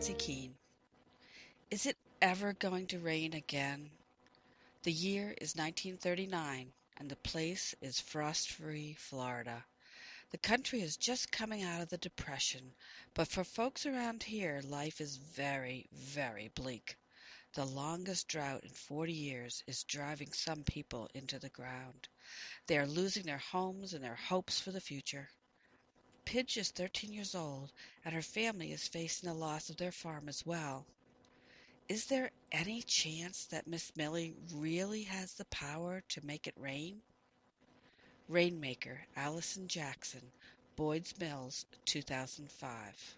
Patsy Keene. Is it ever going to rain again? The year is 1939, and the place is frost free Florida. The country is just coming out of the Depression, but for folks around here, life is very, very bleak. The longest drought in 40 years is driving some people into the ground. They are losing their homes and their hopes for the future. Pidge is 13 years old, and her family is facing the loss of their farm as well. Is there any chance that Miss Millie really has the power to make it rain? Rainmaker, Alison Jackson, Boyds Mills, 2005.